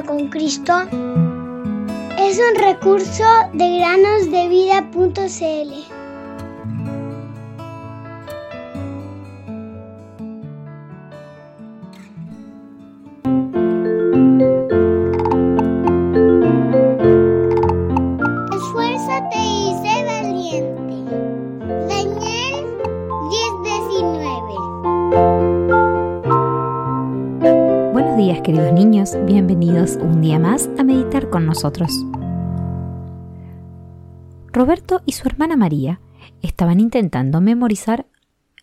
con Cristo es un recurso de granosdevida.cl. queridos niños, bienvenidos un día más a meditar con nosotros. Roberto y su hermana María estaban intentando memorizar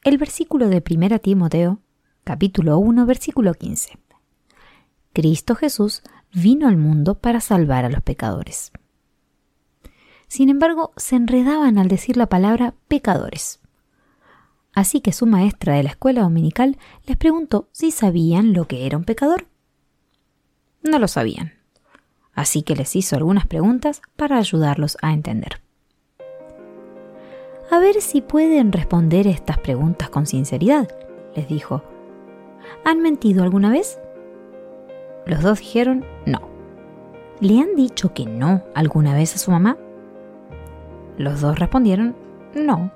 el versículo de 1 Timoteo, capítulo 1, versículo 15. Cristo Jesús vino al mundo para salvar a los pecadores. Sin embargo, se enredaban al decir la palabra pecadores. Así que su maestra de la escuela dominical les preguntó si sabían lo que era un pecador. No lo sabían. Así que les hizo algunas preguntas para ayudarlos a entender. A ver si pueden responder estas preguntas con sinceridad, les dijo. ¿Han mentido alguna vez? Los dos dijeron no. ¿Le han dicho que no alguna vez a su mamá? Los dos respondieron no.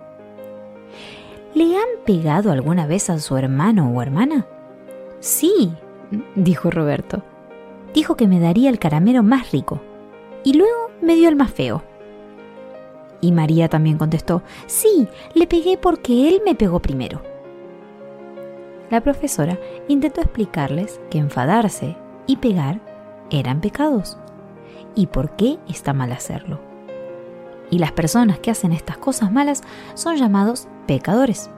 ¿Le han pegado alguna vez a su hermano o hermana? Sí, dijo Roberto. Dijo que me daría el caramelo más rico y luego me dio el más feo. Y María también contestó, sí, le pegué porque él me pegó primero. La profesora intentó explicarles que enfadarse y pegar eran pecados y por qué está mal hacerlo. Y las personas que hacen estas cosas malas son llamados pecadores.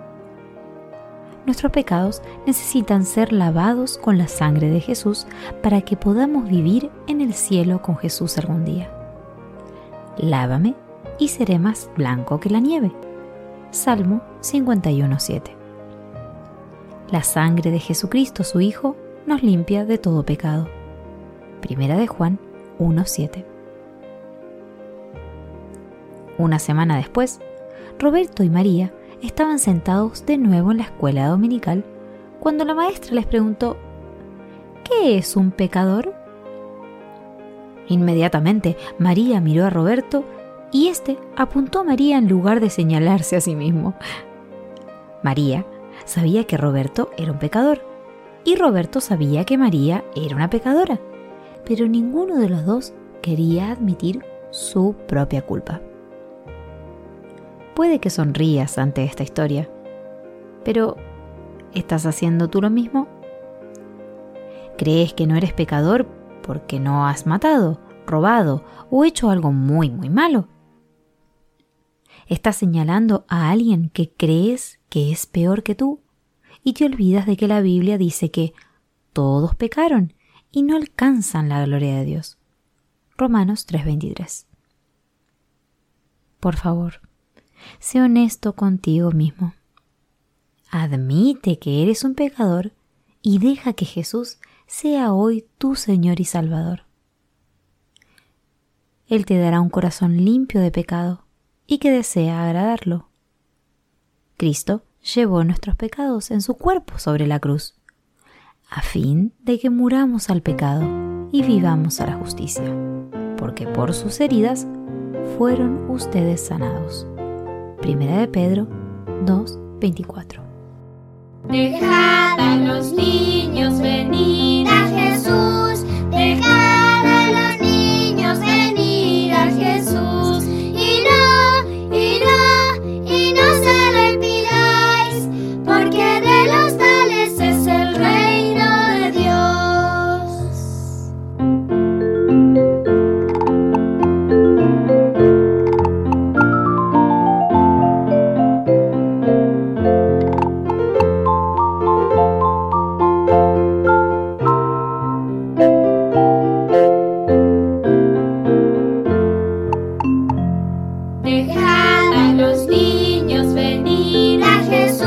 Nuestros pecados necesitan ser lavados con la sangre de Jesús para que podamos vivir en el cielo con Jesús algún día. Lávame y seré más blanco que la nieve. Salmo 51.7. La sangre de Jesucristo, su Hijo, nos limpia de todo pecado. Primera de Juan 1.7. Una semana después, Roberto y María estaban sentados de nuevo en la escuela dominical cuando la maestra les preguntó, ¿qué es un pecador? Inmediatamente María miró a Roberto y éste apuntó a María en lugar de señalarse a sí mismo. María sabía que Roberto era un pecador y Roberto sabía que María era una pecadora, pero ninguno de los dos quería admitir su propia culpa. Puede que sonrías ante esta historia, pero ¿estás haciendo tú lo mismo? ¿Crees que no eres pecador porque no has matado, robado o hecho algo muy, muy malo? Estás señalando a alguien que crees que es peor que tú y te olvidas de que la Biblia dice que todos pecaron y no alcanzan la gloria de Dios. Romanos 3:23. Por favor, sé honesto contigo mismo. Admite que eres un pecador y deja que Jesús sea hoy tu Señor y Salvador. Él te dará un corazón limpio de pecado y que desea agradarlo. Cristo llevó nuestros pecados en su cuerpo sobre la cruz, a fin de que muramos al pecado y vivamos a la justicia, porque por sus heridas fueron ustedes sanados. Primera de Pedro 2:24. Dejad a los niños dejaban los niños venir a Jesús.